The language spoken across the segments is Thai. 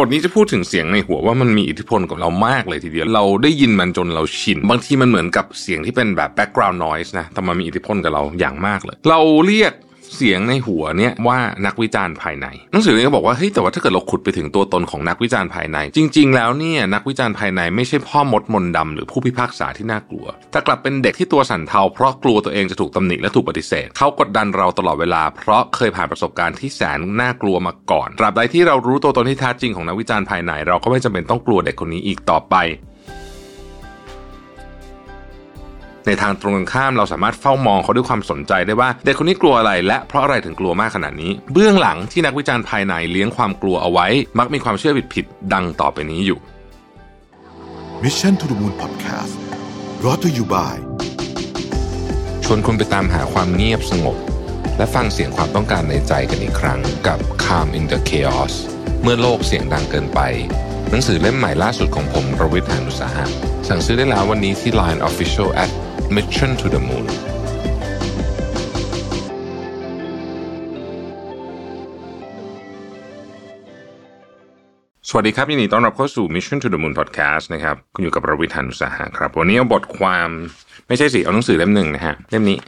บทนี้จะพูดถึงเสียงในหัวว่ามันมีอิทธิพลกับเรามากเลยทีเดียว เราได้ยินมันจนเราชิน บางทีมันเหมือนกับเสียงที่เป็นแบบ background noise นะ แต่มันมีอิทธิพลกับเราอย่างมากเลย เราเรียก เสียงในหัวเนี่ยว่านักวิจารณ์ภายในหนังสือนี้ก็บอกว่าเฮ้ยแต่ว่าถ้าเกิดเราขุดไปถึงตัวตนของนักวิจารณ์ภายใน จริง ๆ แล้วเนี่ยนักวิจารณ์ภายในไม่ใช่พ่อมดมนดำหรือผู้พิพากษาที่น่ากลัว แต่กลับเป็นเด็กที่ตัวสั่นเทาเพราะกลัวตัวเองจะถูกตำหนิและถูกปฏิเสธ เขากดดันเราตลอดเวลา เพราะเคยผ่านประสบการณ์ที่แสนน่ากลัวมาก่อนตราบใดที่เรารู้ตัวตนที่แท้จริงของนักวิจารณ์ภายใน เราก็ไม่จำเป็นต้องกลัวเด็กคนนี้อีกต่อไป ในทางตรงกันข้ามเราสามารถเฝ้ามองเขาด้วยความสนใจได้ว่าเด็กคนนี้กลัวอะไร และเพราะอะไรถึงกลัวมากขนาดนี้ เบื้องหลังที่นักวิจารณ์ภายในเลี้ยงความกลัวเอาไว้ มักมีความเชื่อผิดๆดังต่อไปนี้อยู่ Mission to the Moon Podcast brought to you by ชวนคุณไปตามหาความเงียบสงบ และฟังเสียงความต้องการในใจกันอีกครั้งกับ Calm in the Chaos เมื่อโลกเสียงดังเกินไป หนังสือเล่มใหม่ล่าสุดของผมประวิทยานุสาหะสั่งซื้อได้แล้ววันนี้ที่ Line Official at Mission to the Moon สวัสดีครับยินดีต้อนรับเข้าสู่ Mission to the Moon Podcast นะครับ คุณอยู่กับประวิทยานุสาหะครับ วันนี้เอาบทความไม่ใช่สิ เอาหนังสือเล่มหนึ่งนะฮะ เล่มนี้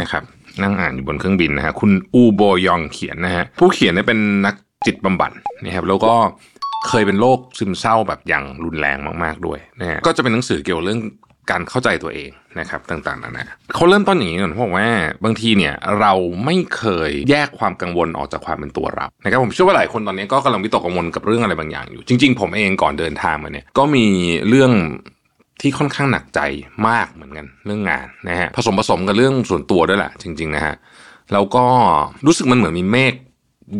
นะครับ นั่งอ่านอยู่บนเครื่องบินนะฮะ คุณอูโบยองเขียนนะฮะ ผู้เขียนเนี่ยเป็นนักจิตบำบัดนะครับ แล้วก็เคยเป็นโรคซึมเศร้าแบบอย่างรุนแรงมาก ๆ ด้วยนะฮะก็จะเป็นหนังสือเกี่ยวเรื่อง การเข้าใจตัวเองนะครับต่างๆนานาเขาเริ่มต้นอย่างนี้ก่อนเขาบอกว่าบางทีเนี่ยเราไม่เคยแยกความกังวลออกจากความเป็นตัวเรานะครับผมเชื่อว่าหลายคนตอนนี้ก็กำลังวิตกกังวลกับเรื่องอะไรบางอย่างอยู่ จริง ๆ ผมเองก่อนเดินทางมาเนี่ยก็มีเรื่องที่ค่อนข้างหนักใจมากเหมือนกันเรื่องงานนะฮะผสมผสมกับเรื่องส่วนตัวด้วยแหละจริง ๆ นะฮะแล้วก็รู้สึกมันเหมือนมีเมฆ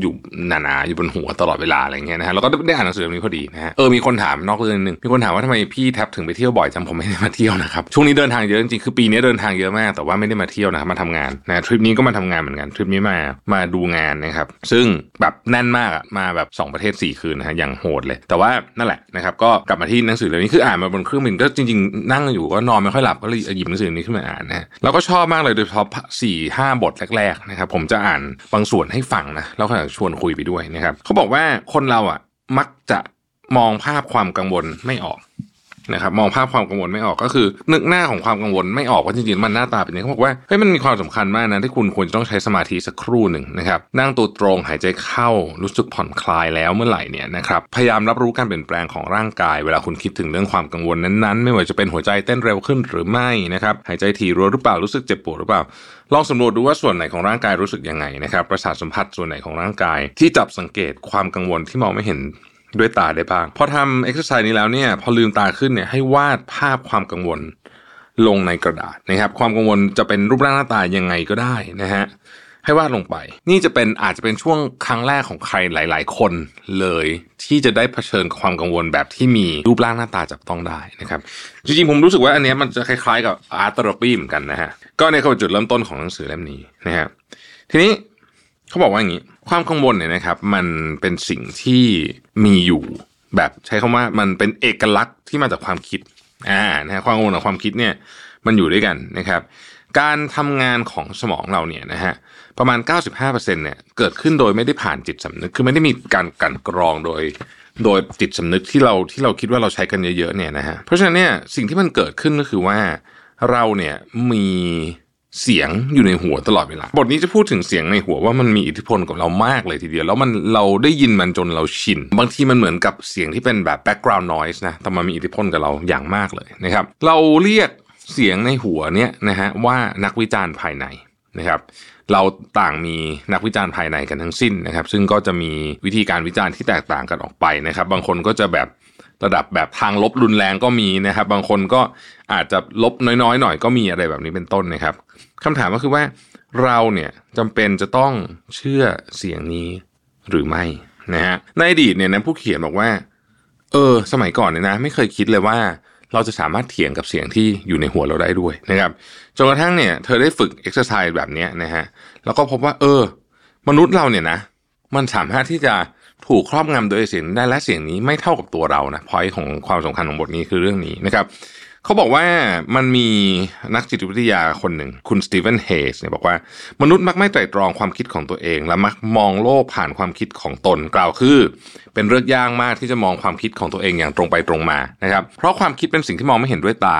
อยู่หนาๆอยู่บนหัวตลอดเวลาอะไรเงี้ยนะฮะแล้วก็ได้อ่านหนังสือเล่มนี้พอดีนะฮะเออมีคนถามนอกเรื่องนึงมีคนถามว่าทำไมพี่แท็บถึงไปเที่ยวบ่อยจังผมไม่ได้มาเที่ยวนะครับช่วงนี้เดินทางเยอะจริงๆคือปีนี้เดินทางเยอะมาก แต่ว่าไม่ได้มาเที่ยวนะครับมาทำงานนะทริปนี้ก็มาทำงานเหมือนกันทริปนี้มามาดูงานนะครับซึ่งแบบแน่นมากมาแบบ 2 ประเทศ 4 คืนนะฮะอย่างโหดเลย แต่ว่านั่นแหละนะครับก็กลับมาที่หนังสือเล่มนี้คืออ่านมาบนเครื่องบินก็จริง ๆ นั่งอยู่ก็นอนไม่ค่อยหลับก็เลยหยิบหนังสือนี้ขึ้นมาอ่านนะแล้วก็ชอบมากเลยโดยเฉพาะสี่ห้าบทแรกๆนะครับผมจะอ่านบางส่วนให้ฟังนะแล้วชวนคุยไปด้วยนะครับเขาบอกว่าคนเราอะมักจะมองภาพความกังวลไม่ออก นะครับมองภาพความกังวลไม่ออกก็คือ นึกหน้าของความกังวลไม่ออกว่าจริงๆมันหน้าตาเป็นยังไงเขาบอกว่าเฮ้ยมันมีความสำคัญมากนะที่คุณควรจะต้องใช้สมาธิสักครู่หนึ่งนะครับนั่งตัวตรงหายใจเข้ารู้สึกผ่อนคลายแล้วเมื่อไหร่เนี่ยนะครับพยายามรับรู้การเปลี่ยนแปลงของร่างกาย เวลาคุณคิดถึงเรื่องความกังวลนั้นๆ ไม่ว่าจะเป็นหัวใจเต้นเร็วขึ้นหรือไม่นะครับหายใจถี่รัวหรือเปล่ารู้สึกเจ็บปวดหรือเปล่าลองสำรวจดูว่าส่วนไหนของร่างกายรู้สึกยังไงนะครับประสาทสัมผัสส่วนไหนของร่างกาย ที่จับสังเกตความกังวลที่มองไม่เห็น ด้วยตาได้บ้าง พอทำเอ็กซ์ไซส์นี้แล้วเนี่ย พอลืมตาขึ้นเนี่ยให้วาดภาพความกังวลลงในกระดาษนะครับ ความกังวลจะเป็นรูปร่างหน้าตายังไงก็ได้นะฮะให้วาดลงไป นี่จะเป็นอาจจะเป็นช่วงครั้งแรกของใครหลาย ๆ คนเลย ที่จะได้เผชิญกับความกังวลแบบที่มีรูปร่างหน้าตาจับต้องได้นะครับ จริง ๆ ผมรู้สึกว่าอันนี้มันจะคล้าย ๆ กับอาร์ตเทอราปีเหมือนกันนะฮะ ก็ในคือจุดเริ่มต้นของหนังสือเล่มนี้นะฮะทีนี้ เขาบอกว่าอย่างนี้ ความกังวลเนี่ยนะครับ มันเป็นสิ่งที่มีอยู่แบบใช้คำว่ามันเป็นเอกลักษณ์ที่มาจากความคิดอ่านะฮะความกังวลกับความคิดเนี่ยมันอยู่ด้วยกันนะครับ การทำงานของสมองเราเนี่ยนะฮะประมาณ 95%เนี่ยเกิดขึ้นโดยไม่ได้ผ่านจิตสำนึก คือไม่ได้มีการกันกรองโดย โดยจิตสำนึกที่เราที่เราคิดว่าเราใช้กันเยอะๆเนี่ยนะฮะเพราะฉะนั้นเนี่ยสิ่งที่มันเกิดขึ้นก็คือว่าเราเนี่ยมี เสียงอยู่ในหัวตลอดเวลา บทนี้จะพูดถึงเสียงในหัวว่ามันมีอิทธิพลกับเรามากเลยทีเดียว แล้วมันเราได้ยินมันจนเราชิน บางทีมันเหมือนกับเสียงที่เป็นแบบ background noise นะ แต่มันมีอิทธิพลกับเราอย่างมากเลยนะครับ เราเรียกเสียงในหัวเนี่ยนะฮะว่านักวิจารณ์ภายในนะครับ เราต่างมีนักวิจารณ์ภายในกันทั้งสิ้นนะครับ ซึ่งก็จะมีวิธีการวิจารณ์ที่แตกต่างกันออกไปนะครับ บางคนก็จะแบบระดับแบบทางลบรุนแรงก็มีนะครับ บางคนก็อาจจะลบน้อยๆ หน่อยก็มีอะไรแบบนี้เป็นต้นนะครับ คำถามก็คือว่าเราเนี่ยจำเป็นจะต้องเชื่อเสียงนี้หรือไม่นะฮะในอดีตเนี่ยนะผู้เขียนบอกว่า เออ สมัยก่อนเนี่ยนะ ไม่เคยคิดเลยว่าเราจะสามารถเถียงกับเสียงที่อยู่ในหัวเราได้ด้วยนะครับจนกระทั่งเนี่ย เธอได้ฝึกเอ็กซ์ไซส์แบบนี้นะฮะแล้วก็พบว่า เออ มนุษย์เราเนี่ยนะ มันสามารถที่จะถูกครอบงำโดยเสียงได้และเสียงนี้ไม่เท่ากับตัวเรานะพอยของความสำคัญของบทนี้คือเรื่องนี้นะครับ เขาบอกว่ามันมีนักจิตวิทยาคนหนึ่งคุณสตีเวนเฮสเนี่ยบอกว่ามนุษย์มักไม่ไตร่ตรองความคิดของตัวเอง และมักมองโลกผ่านความคิดของตนกล่าวคือ เป็นเรื่องยากมากที่จะมองความคิดของตัวเองอย่างตรงไปตรงมานะครับเพราะความคิดเป็นสิ่งที่มองไม่เห็นด้วยตา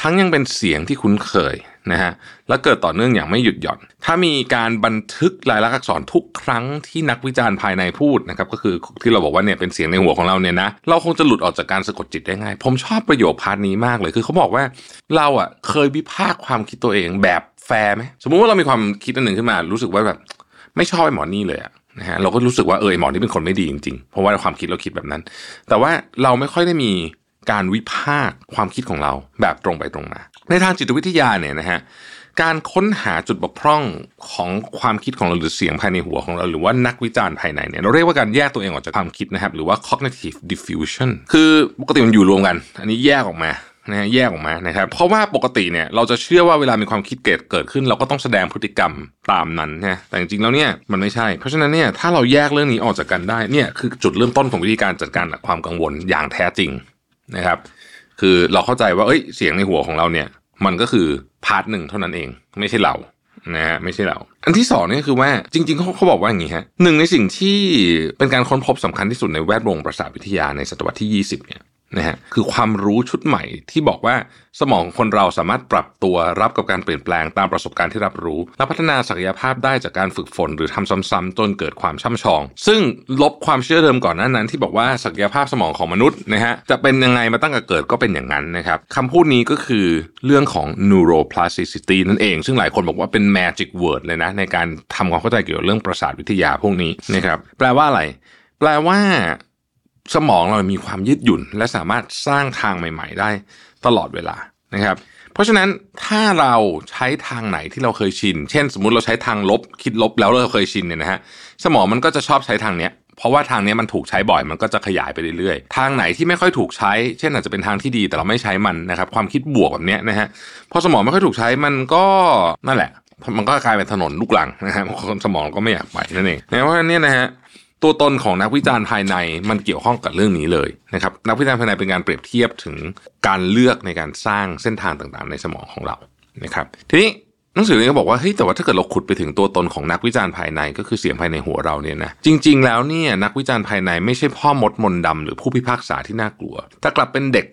ทั้งยังเป็นเสียงที่คุ้นเคย นะฮะและเกิดต่อเนื่องอย่างไม่หยุดหย่อน ถ้ามีการบันทึกลายลักษณ์อักษรทุกครั้งที่นักวิจารณ์ภายในพูดนะครับก็คือที่เราบอกว่าเนี่ยเป็นเสียงในหัวของเราเนี่ยนะเราคงจะหลุดออกจากการสะกดจิตได้ง่าย ผมชอบประโยค part นี้มากเลยคือเขาบอกว่าเราอะเคยวิพากษ์ความคิดตัวเองแบบแฟร์ไหมสมมุติว่าเรามีความคิดอันหนึ่งขึ้นมา รู้สึกว่าแบบไม่ชอบไอ้หมอนี่เลยอะนะฮะเราก็รู้สึกว่าเออหมอนี่เป็นคนไม่ดีจริงๆ เพราะว่าความคิดเราคิดแบบนั้น แต่ว่าเราไม่ค่อยได้มี การวิพากษ์ความคิดของเราแบบตรงไปตรงมา ในทางจิตวิทยาเนี่ยนะฮะการค้นหาจุดบกพร่องของความคิดของเราหรือเสียงภายในหัวของเราหรือว่านักวิจารณ์ภายในเนี่ยเราเรียกว่าการแยกตัวเองออกจากความคิดนะครับ หรือว่า cognitive diffusion คือปกติมันอยู่รวมกัน อันนี้แยกออกมานะฮะแยกออกมานะครับ เพราะว่าปกติเนี่ยเราจะเชื่อว่าเวลามีความคิดเกิดเกิดขึ้น เราก็ต้องแสดงพฤติกรรมตามนั้นนะแต่จริงๆแล้วเนี่ยมันไม่ใช่ เพราะฉะนั้นเนี่ยถ้าเราแยกเรื่องนี้ออกจากกันได้เนี่ยคือจุดเริ่มต้นของวิธีการจัดการกับความกังวลอย่างแท้จริง นะครับ คือเราเข้าใจว่าเอ้ยเสียงในหัวของเราเนี่ย มันก็คือ part หนึ่งเท่านั้นเอง ไม่ใช่เรานะฮะไม่ใช่เรา อันที่สองนี่คือว่าจริงๆเขาเขาบอกว่าอย่างนี้ฮะหนึ่งในสิ่งที่เป็นการค้นพบสำคัญที่สุดในแวดวงประสาทวิทยาในศตวรรษที่ 20เนี่ย นะฮะคือความรู้ชุดใหม่ที่บอกว่าสมองคนเราสามารถปรับตัวรับกับการเปลี่ยนแปลงตามประสบการณ์ที่รับรู้ และพัฒนาศักยภาพได้จากการฝึกฝนหรือทำซ้ำๆจนเกิดความช่ำชอง ซึ่งลบความเชื่อเดิมก่อนหน้านั้น ที่บอกว่าศักยภาพสมองของมนุษย์นะฮะจะเป็นยังไงมาตั้งแต่เกิดก็เป็นอย่างนั้นนะครับคำพูดนี้ก็คือเรื่องของ neuroplasticity นั่นเอง ซึ่งหลายคนบอกว่าเป็น magic word เลยนะในการทำความเข้าใจเกี่ยวกับเรื่องประสาทวิทยาพวกนี้นะครับแปลว่าอะไร แปลว่า สมองเรามีความยืดหยุ่น และสามารถสร้างทางใหม่ ๆ ได้ตลอดเวลานะครับ เพราะฉะนั้นถ้าเราใช้ทางไหนที่เราเคยชิน เช่น สมมุติเราใช้ทางลบ คิดลบแล้วเราเคยชินเนี่ยนะฮะสมองมันก็จะชอบใช้ทางเนี้ยเพราะว่าทางนี้มันถูกใช้บ่อยมันก็จะขยายไปเรื่อยๆ ทางไหนที่ไม่ค่อยถูกใช้ เช่นอาจจะเป็นทางที่ดีแต่เราไม่ใช้มันนะครับความคิดบวกแบบเนี้ยนะฮะพอสมองไม่ค่อยถูกใช้มันก็นั่นแหละ มันก็กลายเป็นถนนลูกหลังนะฮะสมองก็ไม่อยากไปนั่นเองเพราะฉะนั้นเนี่ยนะฮะ ตัวตนของนักวิจารณ์ภายในมันเกี่ยวข้องกับเรื่องนี้เลยนะครับนักวิจารณ์ภายในเป็นการเปรียบเทียบถึงการเลือกในการสร้างเส้นทางต่างๆ ในสมองของเรานะครับทีนี้หนังสือเล่มนี้ก็บอกว่าเฮ้ยแต่ว่าถ้าเกิดเราขุดไปถึงตัวตนของนักวิจารณ์ภายในก็คือเสียงภายในหัวเราเนี่ยนะจริง ๆ แล้วเนี่ยนักวิจารณ์ภายในไม่ใช่พ่อมดมนดำหรือผู้พิพากษาที่น่ากลัว แต่กลับเป็นเด็ก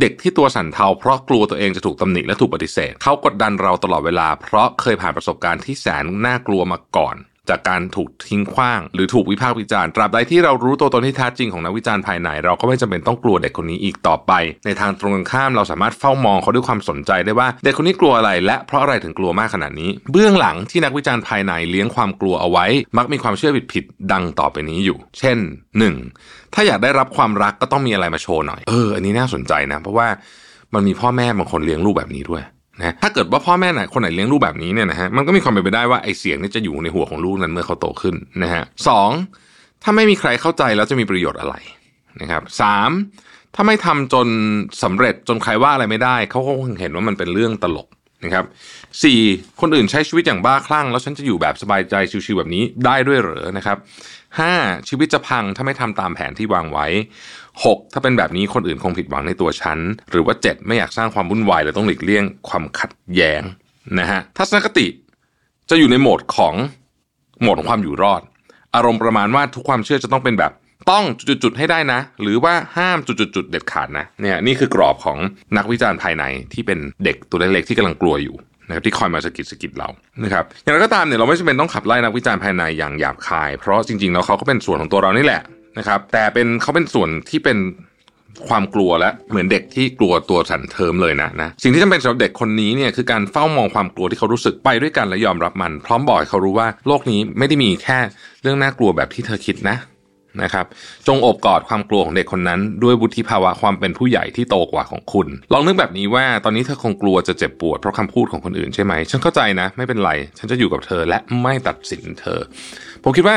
เด็กที่ตัวสั่นเทาเพราะกลัวตัวเองจะถูกตำหนิและถูกปฏิเสธ เขากดดันเราตลอดเวลาเพราะเคยผ่านประสบการณ์ที่แสนน่ากลัวมาก่อน จากการถูกทิ้งขว้าง หรือถูกวิพากษ์วิจารณ์ตราบใดที่เรารู้ตัวตนที่แท้จริงของนักวิจารณ์ภายใน เราก็ไม่จำเป็นต้องกลัวเด็กคนนี้อีกต่อไป ในทางตรงกันข้ามเราสามารถเฝ้ามองเขาด้วยความสนใจได้ว่าเด็กคนนี้กลัวอะไร และเพราะอะไรถึงกลัวมากขนาดนี้ เบื้องหลังที่นักวิจารณ์ภายในเลี้ยงความกลัวเอาไว้ มักมีความเชื่อผิดๆดังต่อไปนี้อยู่ เช่น 1. ถ้าอยากได้รับความรักก็ต้องมีอะไรมาโชว์หน่อยเอออันนี้น่าสนใจนะ เพราะว่ามันมีพ่อแม่บางคนเลี้ยงลูกแบบนี้ด้วย นะถ้าเกิดว่าพ่อแม่ไหนคนไหนเลี้ยงลูกแบบนี้เนี่ยนะฮะมันก็มีความเป็นไปได้ว่าไอ้เสียงนี่จะอยู่ในหัวของลูกนั้นเมื่อเขาโตขึ้นนะฮะสองถ้าไม่มีใครเข้าใจแล้วจะมีประโยชน์อะไรนะครับสามถ้าไม่ทำจนสำเร็จจนใครว่าอะไรไม่ได้ เขาก็คงเห็นว่ามันเป็นเรื่องตลก นะครับสี่คนอื่นใช้ชีวิตอย่างบ้าคลั่ง แล้วฉันจะอยู่แบบสบายใจชิวๆแบบนี้ได้ด้วยเหรอนะครับห้าชีวิตจะพังถ้าไม่ทำตามแผนที่วางไว้ 6. ถ้าเป็นแบบนี้คนอื่นคงผิดหวังในตัวฉัน หรือว่า 7 ไม่อยากสร้างความวุ่นวายเลยต้องหลีกเลี่ยงความขัดแย้งนะฮะทัศนคติจะอยู่ในโหมดของโหมดของความอยู่รอด อารมณ์ประมาณว่าทุกความเชื่อจะต้องเป็นแบบ ต้องจุดๆให้ได้นะ หรือว่าห้ามจุดๆเด็ดขาดนะเนี่ยนี่คือกรอบของนักวิจารณ์ภายในที่เป็นเด็กตัวเล็กๆที่กำลังกลัวอยู่นะครับที่คอยมาสกิดสกิดเรานะครับอย่างไรก็ตามเนี่ยเราไม่จำเป็นต้องขับไล่นักวิจารณ์ภายในอย่างหยาบคาย เพราะจริงๆแล้วเขาก็เป็นส่วนของตัวเรานี่แหละนะครับแต่เป็นเขาเป็นส่วนที่เป็นความกลัวและเหมือนเด็กที่กลัวตัวสั่นเทิมเลยนะนะสิ่งที่จำเป็นสำหรับเด็กคนนี้เนี่ยคือการเฝ้ามองความกลัวที่เขารู้สึกไปด้วยกันและยอมรับมัน พร้อมบอกให้เขารู้ว่าโลกนี้ไม่ได้มีแค่เรื่องน่ากลัวแบบที่เธอคิดนะ นะครับ จงอบกอดความกลัวของเด็กคนนั้น ด้วยวุฒิภาวะความเป็นผู้ใหญ่ที่โตกว่าของคุณ ลองนึกแบบนี้ว่าตอนนี้เธอคงกลัวจะเจ็บปวดเพราะคำพูดของคนอื่นใช่ไหมฉันเข้าใจนะ ไม่เป็นไร ฉันจะอยู่กับเธอและไม่ตัดสินเธอ ผมคิดว่า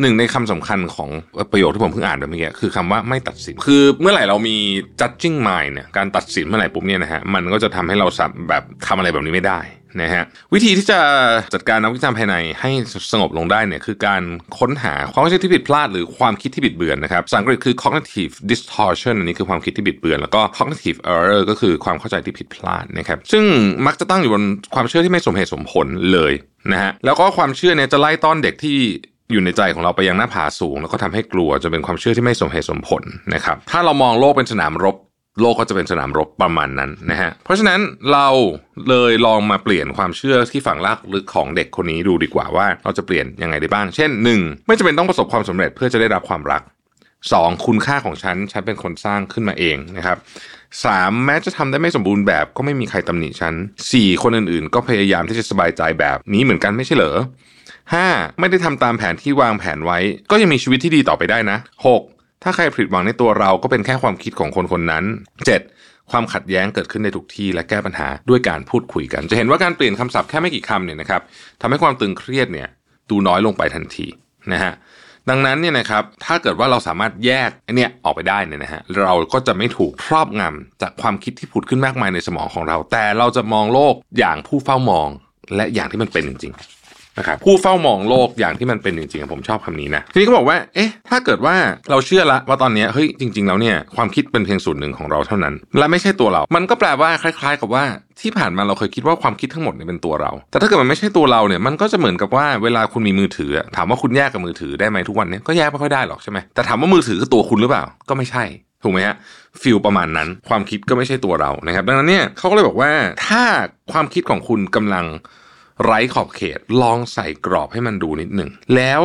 หนึ่งในคำสำคัญของประโยคที่ผมเพิ่งอ่านไปเมื่อกี้คือคำว่าไม่ตัดสิน คือเมื่อไหร่เรามี judging mind เนี่ยการตัดสินเมื่อไหร่ปุ๊บเนี่ยนะฮะมันก็จะทำให้เราแบบทำอะไรแบบนี้ไม่ได้นะฮะวิธีที่จะจัดการนักวิจารณ์ภายในให้สงบลงได้เนี่ยคือการค้นหาความเข้าใจที่ผิดพลาดหรือความคิดที่บิดเบือนนะครับภาษาอังกฤษคือ cognitive distortion อันนี้คือความคิดที่บิดเบือน แล้วก็ cognitive error ก็คือความเข้าใจที่ผิดพลาดนะครับซึ่งมักจะตั้งอยู่บนความเชื่อที่ไม่สมเหตุสมผลเลยนะฮะแล้วก็ความเชื่อเนี่ยจะไล่ต้อนเด็กที่ อยู่ในใจของเราไปยังหน้าผาสูง แล้วก็ทำให้กลัวจะเป็นความเชื่อที่ไม่สมเหตุสมผลนะครับ ถ้าเรามองโลกเป็นสนามรบ โลกก็จะเป็นสนามรบประมาณนั้นนะฮะเพราะฉะนั้นเราเลยลองมาเปลี่ยนความเชื่อที่ฝังรากลึกของเด็กคนนี้ดูดีกว่าว่าเราจะเปลี่ยนยังไงได้บ้าง เช่น 1. ไม่จำเป็นต้องประสบความสำเร็จเพื่อจะได้รับความรัก 2. คุณค่าของฉัน ฉันเป็นคนสร้างขึ้นมาเองนะครับ 3. แม้จะทำได้ไม่สมบูรณ์แบบก็ไม่มีใครตำหนิฉัน 4. คนอื่นๆ ก็พยายามที่จะสบายใจแบบนี้เหมือนกันไม่ใช่เหรอ 5. ไม่ได้ทำตามแผนที่วางแผนไว้ ก็ยังมีชีวิตที่ดีต่อไปได้นะ 6. ถ้าใครผิดหวังในตัวเราก็เป็นแค่ความคิดของคนคนนั้น 7. ความขัดแย้งเกิดขึ้นในทุกที่และแก้ปัญหาด้วยการพูดคุยกัน จะเห็นว่าการเปลี่ยนคำศัพท์แค่ไม่กี่คำเนี่ยนะครับทำให้ความตึงเครียดเนี่ยดูน้อยลงไปทันทีนะฮะดังนั้นเนี่ยนะครับถ้าเกิดว่าเราสามารถแยกไอ้เนี่ยออกไปได้เนี่ยนะฮะเราก็จะไม่ถูกครอบงำจากความคิดที่ผุดขึ้นมากมายในสมองของเรา แต่เราจะมองโลกอย่างผู้เฝ้ามอง และอย่างที่มันเป็นจริง นะครับผู้เฝ้ามองโลกอย่างที่มันเป็นจริงๆผมชอบคำนี้นะทีนี้ก็บอกว่าเอ๊ะถ้าเกิดว่าเราเชื่อละว่าตอนนี้เฮ้ยจริง ๆ แล้วเนี่ยความคิดเป็นเพียงส่วนหนึ่งของเราเท่านั้น และไม่ใช่ตัวเรา มันก็แปลว่าคล้าย ๆ กับว่าที่ผ่านมาเราเคยคิดว่าความคิดทั้งหมดเนี่ยเป็นตัวเรา แต่ถ้าเกิดมันไม่ใช่ตัวเราเนี่ยมันก็จะเหมือนกับว่าเวลาคุณมีมือถือ ถามว่าคุณแยกกับมือถือได้ไหมทุกวันเนี้ก็แยกไม่ค่อยได้หรอกใช่ไหมแต่ถามว่ามือถือคือตัวคุณหรือเปล่าก็ไม่ใช่ถูกไหมฮะฟิลประมาณนั้น ความคิดก็ไม่ใช่ตัวเรานะครับ ดังนั้นเนี่ยเขาก็เลยบอกว่าถ้าความคิดของคุณกำลัง ไร้ขอบเขต ลองใส่กรอบให้มันดูนิดหนึ่ง แล้ว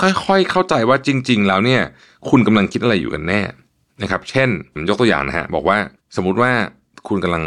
ค่อยๆเข้าใจว่าจริง ๆ แล้วเนี่ย คุณกำลังคิดอะไรอยู่กันแน่นะครับ เช่นยกตัวอย่างนะฮะบอกว่าสมมุติว่า คุณกำลัง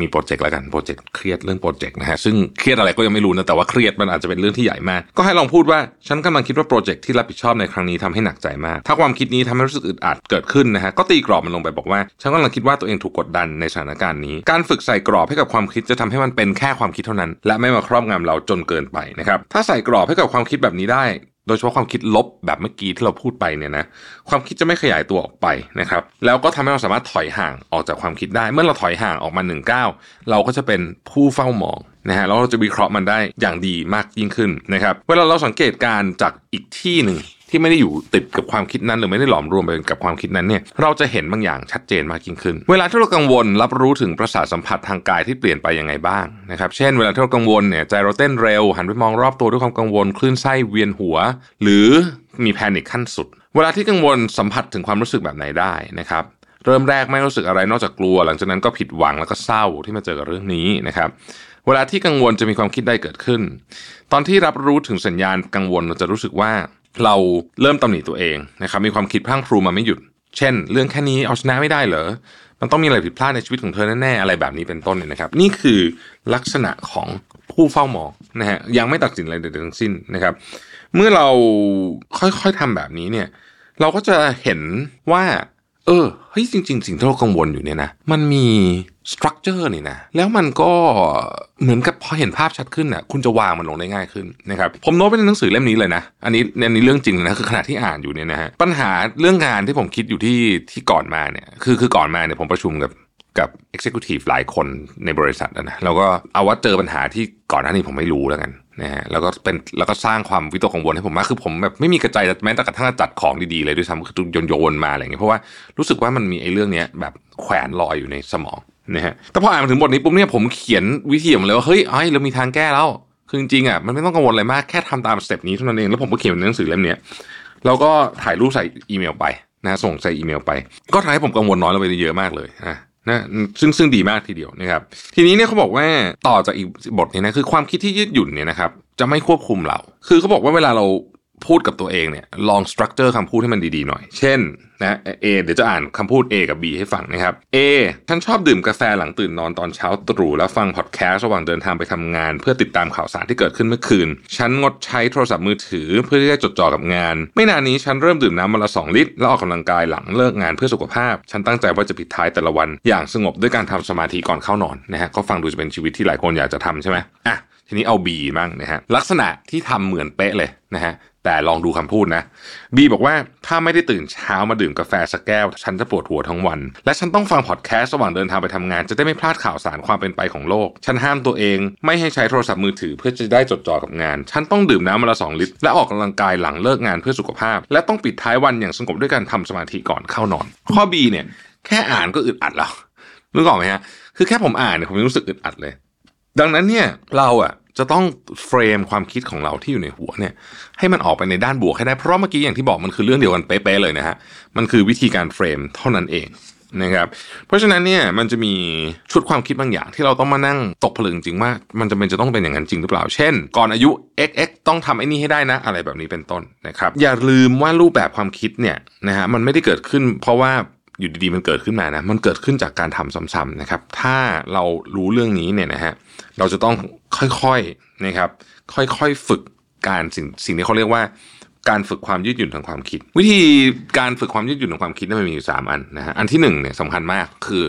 มีโปรเจกต์แล้วกันโปรเจกต์เครียดเรื่องโปรเจกต์นะฮะซึ่งเครียดอะไรก็ยังไม่รู้นะแต่ว่าเครียดมันอาจจะเป็นเรื่องที่ใหญ่มาก ก็ให้ลองพูดว่าฉันกำลังคิดว่าโปรเจกต์ที่รับผิดชอบในครั้งนี้ทำให้หนักใจมาก ถ้าความคิดนี้ทำให้รู้สึกอึดอัดเกิดขึ้นนะฮะก็ตีกรอบมันลงไปบอกว่าฉันกำลังคิดว่าตัวเองถูกกดดันในสถานการณ์นี้ การฝึกใส่กรอบให้กับความคิดจะทำให้มันเป็นแค่ความคิดเท่านั้น และไม่มาครอบงำเราจนเกินไปนะครับถ้าใส่กรอบให้กับความคิดแบบนี้ได้ โดยเฉพาะความคิดลบแบบเมื่อกี้ที่เราพูดไปเนี่ยนะความคิดจะไม่ขยายตัวออกไปนะครับ แล้วก็ทำให้เราสามารถถอยห่างออกจากความคิดได้ เมื่อเราถอยห่างออกมาหนึ่งก้าวเราก็จะเป็นผู้เฝ้ามองนะฮะแล้วเราจะวิเคราะห์มันได้อย่างดีมากยิ่งขึ้นนะครับ เวลาเราสังเกตการจากอีกที่หนึ่ง ที่ไม่ได้อยู่ติดกับความคิดนั้นหรือไม่ได้หลอมรวมไปกับความคิดนั้นเนี่ยเราจะเห็นบางอย่างชัดเจนมากยิ่งขึ้น เวลาที่เรากังวลรับรู้ถึงประสาทสัมผัสทางกายที่เปลี่ยนไปยังไงบ้างนะครับเช่นเวลาที่เรากังวลเนี่ยใจเราเต้นเร็ว หันไปมองรอบตัวด้วยความกังวลคลื่นไส้เวียนหัว หรือมีแพนิคขั้นสุด เวลาที่กังวลสัมผัสถึงความรู้สึกแบบไหนได้นะครับเริ่มแรกไม่รู้สึกอะไรนอกจากกลัว หลังจากนั้นก็ผิดหวังแล้วก็เศร้าที่มาเจอกับเรื่องนี้นะครับเวลาที่กังวลจะมีความคิดใดเกิดขึ้น ตอนที่รับรู้ถึงสัญญาณกังวลเราจะรู้สึกว่า เราเริ่มตำหนิตัวเองนะครับมีความคิดพรั่งพรูมาไม่หยุด เช่น เรื่องแค่นี้เอาชนะไม่ได้เหรอมันต้องมีอะไรผิดพลาดในชีวิตของเธอแน่ๆอะไรแบบนี้เป็นต้นเนี่ยนะครับ นี่คือลักษณะของผู้เฝ้ามองนะฮะยังไม่ตัดสินอะไรใดๆทั้งสิ้นนะครับ เมื่อเราค่อยๆทำแบบนี้เนี่ย เราก็จะเห็นว่า เออเฮ้ยจริง ๆ สิ่งที่เรากังวลอยู่เนี่ยนะมันมีสตรัคเจอร์นี่นะแล้วมันก็เหมือนกับพอเห็นภาพชัดขึ้นอะคุณจะวางมันลงได้ง่ายขึ้นนะครับผมโน้ตไปในหนังสือเล่มนี้เลยนะ อันนี้อันนี้เรื่องจริงนะคือขณะที่อ่านอยู่เนี่ยนะฮะปัญหาเรื่องงานที่ผมคิดอยู่ที่ที่ก่อนมาเนี่ยคือคือก่อนมาเนี่ยผมประชุมกับกับ Executive หลายคนในบริษัทนะแล้วก็เอาว่าเจอปัญหาที่ก่อนหน้านี้ผมไม่รู้แล้วกัน นะฮะแล้วก็เป็นแล้วก็สร้างความวิตกกังวลให้ผมมากคือผมแบบไม่มีกระจายแม้แต่กระทั่งจัดของดีๆเลยด้วยซ้ำคือโยนโยนมาอะไรอย่างเงี้ยเพราะว่ารู้สึกว่ามันมีไอ้เรื่องเนี้ยแบบแขวนลอยอยู่ในสมองนะฮะแต่พออ่านมาถึงบทนี้ปุ๊บเนี่ยผมเขียนวิธีออกมาเลยว่าเฮ้ยไอ้เรามีทางแก้แล้วคือจริงๆอะมันไม่ต้องกังวลอะไรมากแค่ทำตามสเต็ปนี้เท่านั้นเองแล้วผมก็เขียนในหนังสือเล่มนี้แล้วก็ถ่ายรูปใส่อีเมลไปนะส่งใส่อีเมลไป ก็ทำให้ผมกังวลน้อยลงไปเยอะมากเลยนะ นะซึ่งซึ่งดีมากทีเดียวนะครับ ทีนี้เนี่ยเขาบอกว่าต่อจากอีกบทนี้นะคือความคิดที่ยืดหยุ่นเนี่ยนะครับจะไม่ควบคุมเรา คือเขาบอกว่าเวลาเรา พูดกับตัวเองเนี่ยลอง structure คำพูดให้มันดีๆหน่อย เช่นนะเอเดี๋ยวจะอ่านคำพูด A กับ B ให้ฟังนะครับ A ฉันชอบดื่มกาแฟหลังตื่นนอนตอนเช้าตรู่แล้วฟังพอดแคสต์ระหว่างเดินทางไปทำงาน เพื่อติดตามข่าวสารที่เกิดขึ้นเมื่อคืน ฉันงดใช้โทรศัพท์มือถือเพื่อที่จะจดจ่อกับงาน ไม่นานนี้ฉันเริ่มดื่มน้ำวันละ2ลิตรแล้วออกกำลังกายหลังเลิกงานเพื่อสุขภาพ ฉันตั้งใจว่าจะปิดท้ายแต่ละวัน อย่างสงบด้วยการทำสมาธิก่อนเข้านอนนะฮะก็ฟังดูจะเป็นชีวิตที่หลายคนอยากจะทำใช่ไหมอะ ทีนี้เอา B บ้างนะฮะลักษณะที่ทำเหมือนเป๊ะเลยนะฮะแต่ลองดูคำพูดนะ B บอกว่าถ้าไม่ได้ตื่นเช้ามาดื่มกาแฟสักแก้ว ฉันจะปวดหัวทั้งวัน และฉันต้องฟังพอดแคสต์ระหว่างเดินทางไปทำงาน จะได้ไม่พลาดข่าวสารความเป็นไปของโลก ฉันห้ามตัวเองไม่ให้ใช้โทรศัพท์มือถือเพื่อจะได้จดจ่อกับงาน ฉันต้องดื่มน้ำวันละสองลิตร และออกกำลังกายหลังเลิกงานเพื่อสุขภาพ และต้องปิดท้ายวันอย่างสงบด้วยการทำสมาธิก่อนเข้านอน ข้อ B เนี่ยแค่อ่านก็อึดอัดแล้วนึกออกไหมฮะคือแค่ผมอ่านเนี่ยผมรู้สึกอึดอัดเลย ดังนั้นเนี่ยเราอะจะต้อง frame ความคิดของเราที่อยู่ในหัวเนี่ยให้มันออกไปในด้านบวกให้ได้เพราะเมื่อกี้อย่างที่บอกมันคือเรื่องเดียวกันเป๊ะๆเลยนะฮะมันคือวิธีการ frame เท่านั้นเองนะครับเพราะฉะนั้นเนี่ยมันจะมีชุดความคิดบางอย่างที่เราต้องมานั่งตกผลึกจริงว่ามันจะเป็นจะต้องเป็นอย่างนั้นจริงหรือเปล่า เช่น ก่อนอายุ xx ต้องทำไอ้นี่ให้ได้นะ อะไรแบบนี้เป็นต้นนะครับอย่าลืมว่ารูปแบบความคิดเนี่ยนะฮะมันไม่ได้เกิดขึ้น เพราะว่า อยู่ดีๆมันเกิดขึ้นมานะมันเกิดขึ้นจากการทำซ้ำๆนะครับ ถ้าเรารู้เรื่องนี้เนี่ยนะฮะเราจะต้องค่อยๆนะครับ ค่อยๆฝึกการสิ่งสิ่งที่เขาเรียกว่าการฝึกความยืดหยุ่นทางความคิด วิธีการฝึกความยืดหยุ่นทางความคิดนี่ยมันมีอยู่สามอันนะฮะอันที่หนึ่งเนี่ยสำคัญมากคือ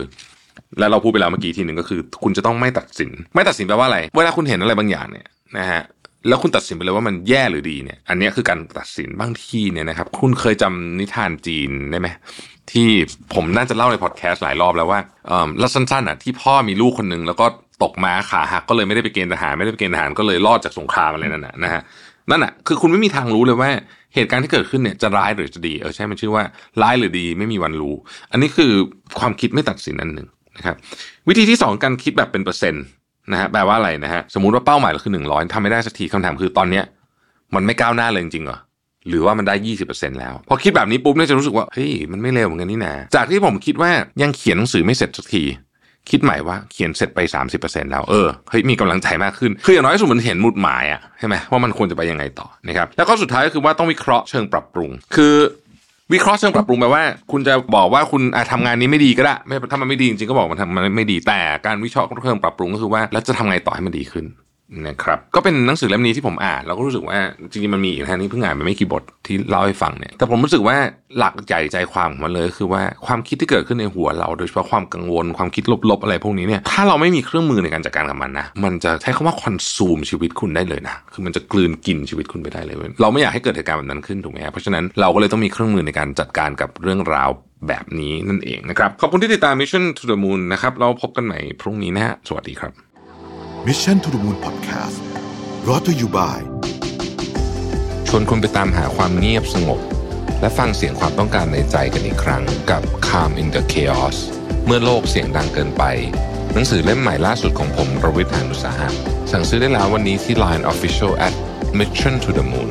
แล้วเราพูดไปแล้วเมื่อกี้ทีหนึ่งก็คือ คุณจะต้องไม่ตัดสิน ไม่ตัดสินแปลว่าอะไร เวลาคุณเห็นอะไรบางอย่างเนี่ยนะฮะ แล้วคุณตัดสินไปเลยว่ามันแย่หรือดีเนี่ย อันนี้คือการตัดสินบางที่เนี่ยนะครับ คุณเคยจำนิทานจีนได้ไหมที่ผมน่าจะเล่าในพอดแคสต์หลายรอบแล้วว่าเออล้วสั้นๆอะที่พ่อมีลูกคนหนึ่งแล้วก็ตกม้าขาหักก็เลยไม่ได้ไปเกณฑ์ทหารไม่ได้ไปเกณฑ์ทหารก็เลยรอดจากสงครามอะไรนั่นน่ะนะฮะนั่นน่ะคือคุณไม่มีทางรู้เลยว่าเหตุการณ์ที่เกิดขึ้นเนี่ยจะร้ายหรือจะดีเออใช่มันชื่อว่าร้ายหรือดีไม่มีวันรู้ อันนี้คือความคิดไม่ตัดสินอันหนึ่งนะครับ วิธีที่สองการคิดแบบเป็นเปอร์เซ็นต์ นะฮะแปลว่าอะไรนะฮะสมมุติว่าเป้าหมายเราคือหนึ่งร้อยทำไม่ได้สักทีคำถามคือตอนเนี้ยมันไม่ก้าวหน้าเลยจริงเหรอหรือว่ามันได้ยี่สิบเปอร์เซ็นต์แล้ว พอคิดแบบนี้ปุ๊บเนี่ยจะรู้สึกว่าเฮ้ยมันไม่เร็วเหมือนกันนี่นะจากที่ผมคิดว่ายังเขียนหนังสือไม่เสร็จสักทีคิดใหม่ว่าเขียนเสร็จไป 30%แล้วเออเฮ้ยมีกำลังใจมากขึ้น คืออย่างน้อยสุดมันเห็นมุดหมายอะใช่ไหมว่ามันควรจะไปยังไงต่อนะครับแล้วก็สุดท้ายก็คือว่าต้องวิเคราะห์เชิงปรับปรุง คือ วิเคราะห์เชิงปรับปรุงแปลว่า คุณจะบอกว่าคุณอะทำงานนี้ไม่ดีก็ได้ไม่ถ้ามันไม่ดีจริงๆก็บอกมันทำมันไม่ดีแต่การวิเคราะห์เชิงปรับปรุงก็คือว่า แล้วจะทำไงต่อให้มันดีขึ้น นะครับก็เป็นหนังสือเล่มนี้ที่ผมอ่านแล้วก็รู้สึกว่าจริงๆมันมีอีกนะนี่เพิ่งอ่านไปไม่กี่บทที่เล่าให้ฟังเนี่ยแต่ผมรู้สึกว่าหลักใหญ่ใจความของมันเลย คือว่าความคิดที่เกิดขึ้นในหัวเรา โดยเฉพาะความกังวลความคิดลบๆอะไรพวกนี้เนี่ยถ้าเราไม่มีเครื่องมือในการจัดการกับมันนะมันจะใช้คำว่า consume ชีวิตคุณได้เลยนะคือมันจะกลืนกินชีวิตคุณไปได้เลย เราไม่อยากให้เกิดเหตุการณ์แบบนั้นขึ้นถูกไหมเพราะฉะนั้นเราก็เลยต้องมีเครื่องมือในการจัดการกับเรื่องราวแบบนี้นั่นเองนะครับขอบคุณที่ติดตาม Mission to the Moon นะครับเราพบกันใหม่พรุ่งนี้นะฮะสวัสดีครับ Mission to the Moon Podcast brought to you by ชวนคุณไปตามหาความเงียบสงบ และฟังเสียงความต้องการในใจกันอีกครั้งกับ Calm in the Chaos เมื่อโลกเสียงดังเกินไป หนังสือเล่มใหม่ล่าสุดของผมรวิทยานุสาหะสั่งซื้อได้แล้ววันนี้ที่ Line Official at Mission to the Moon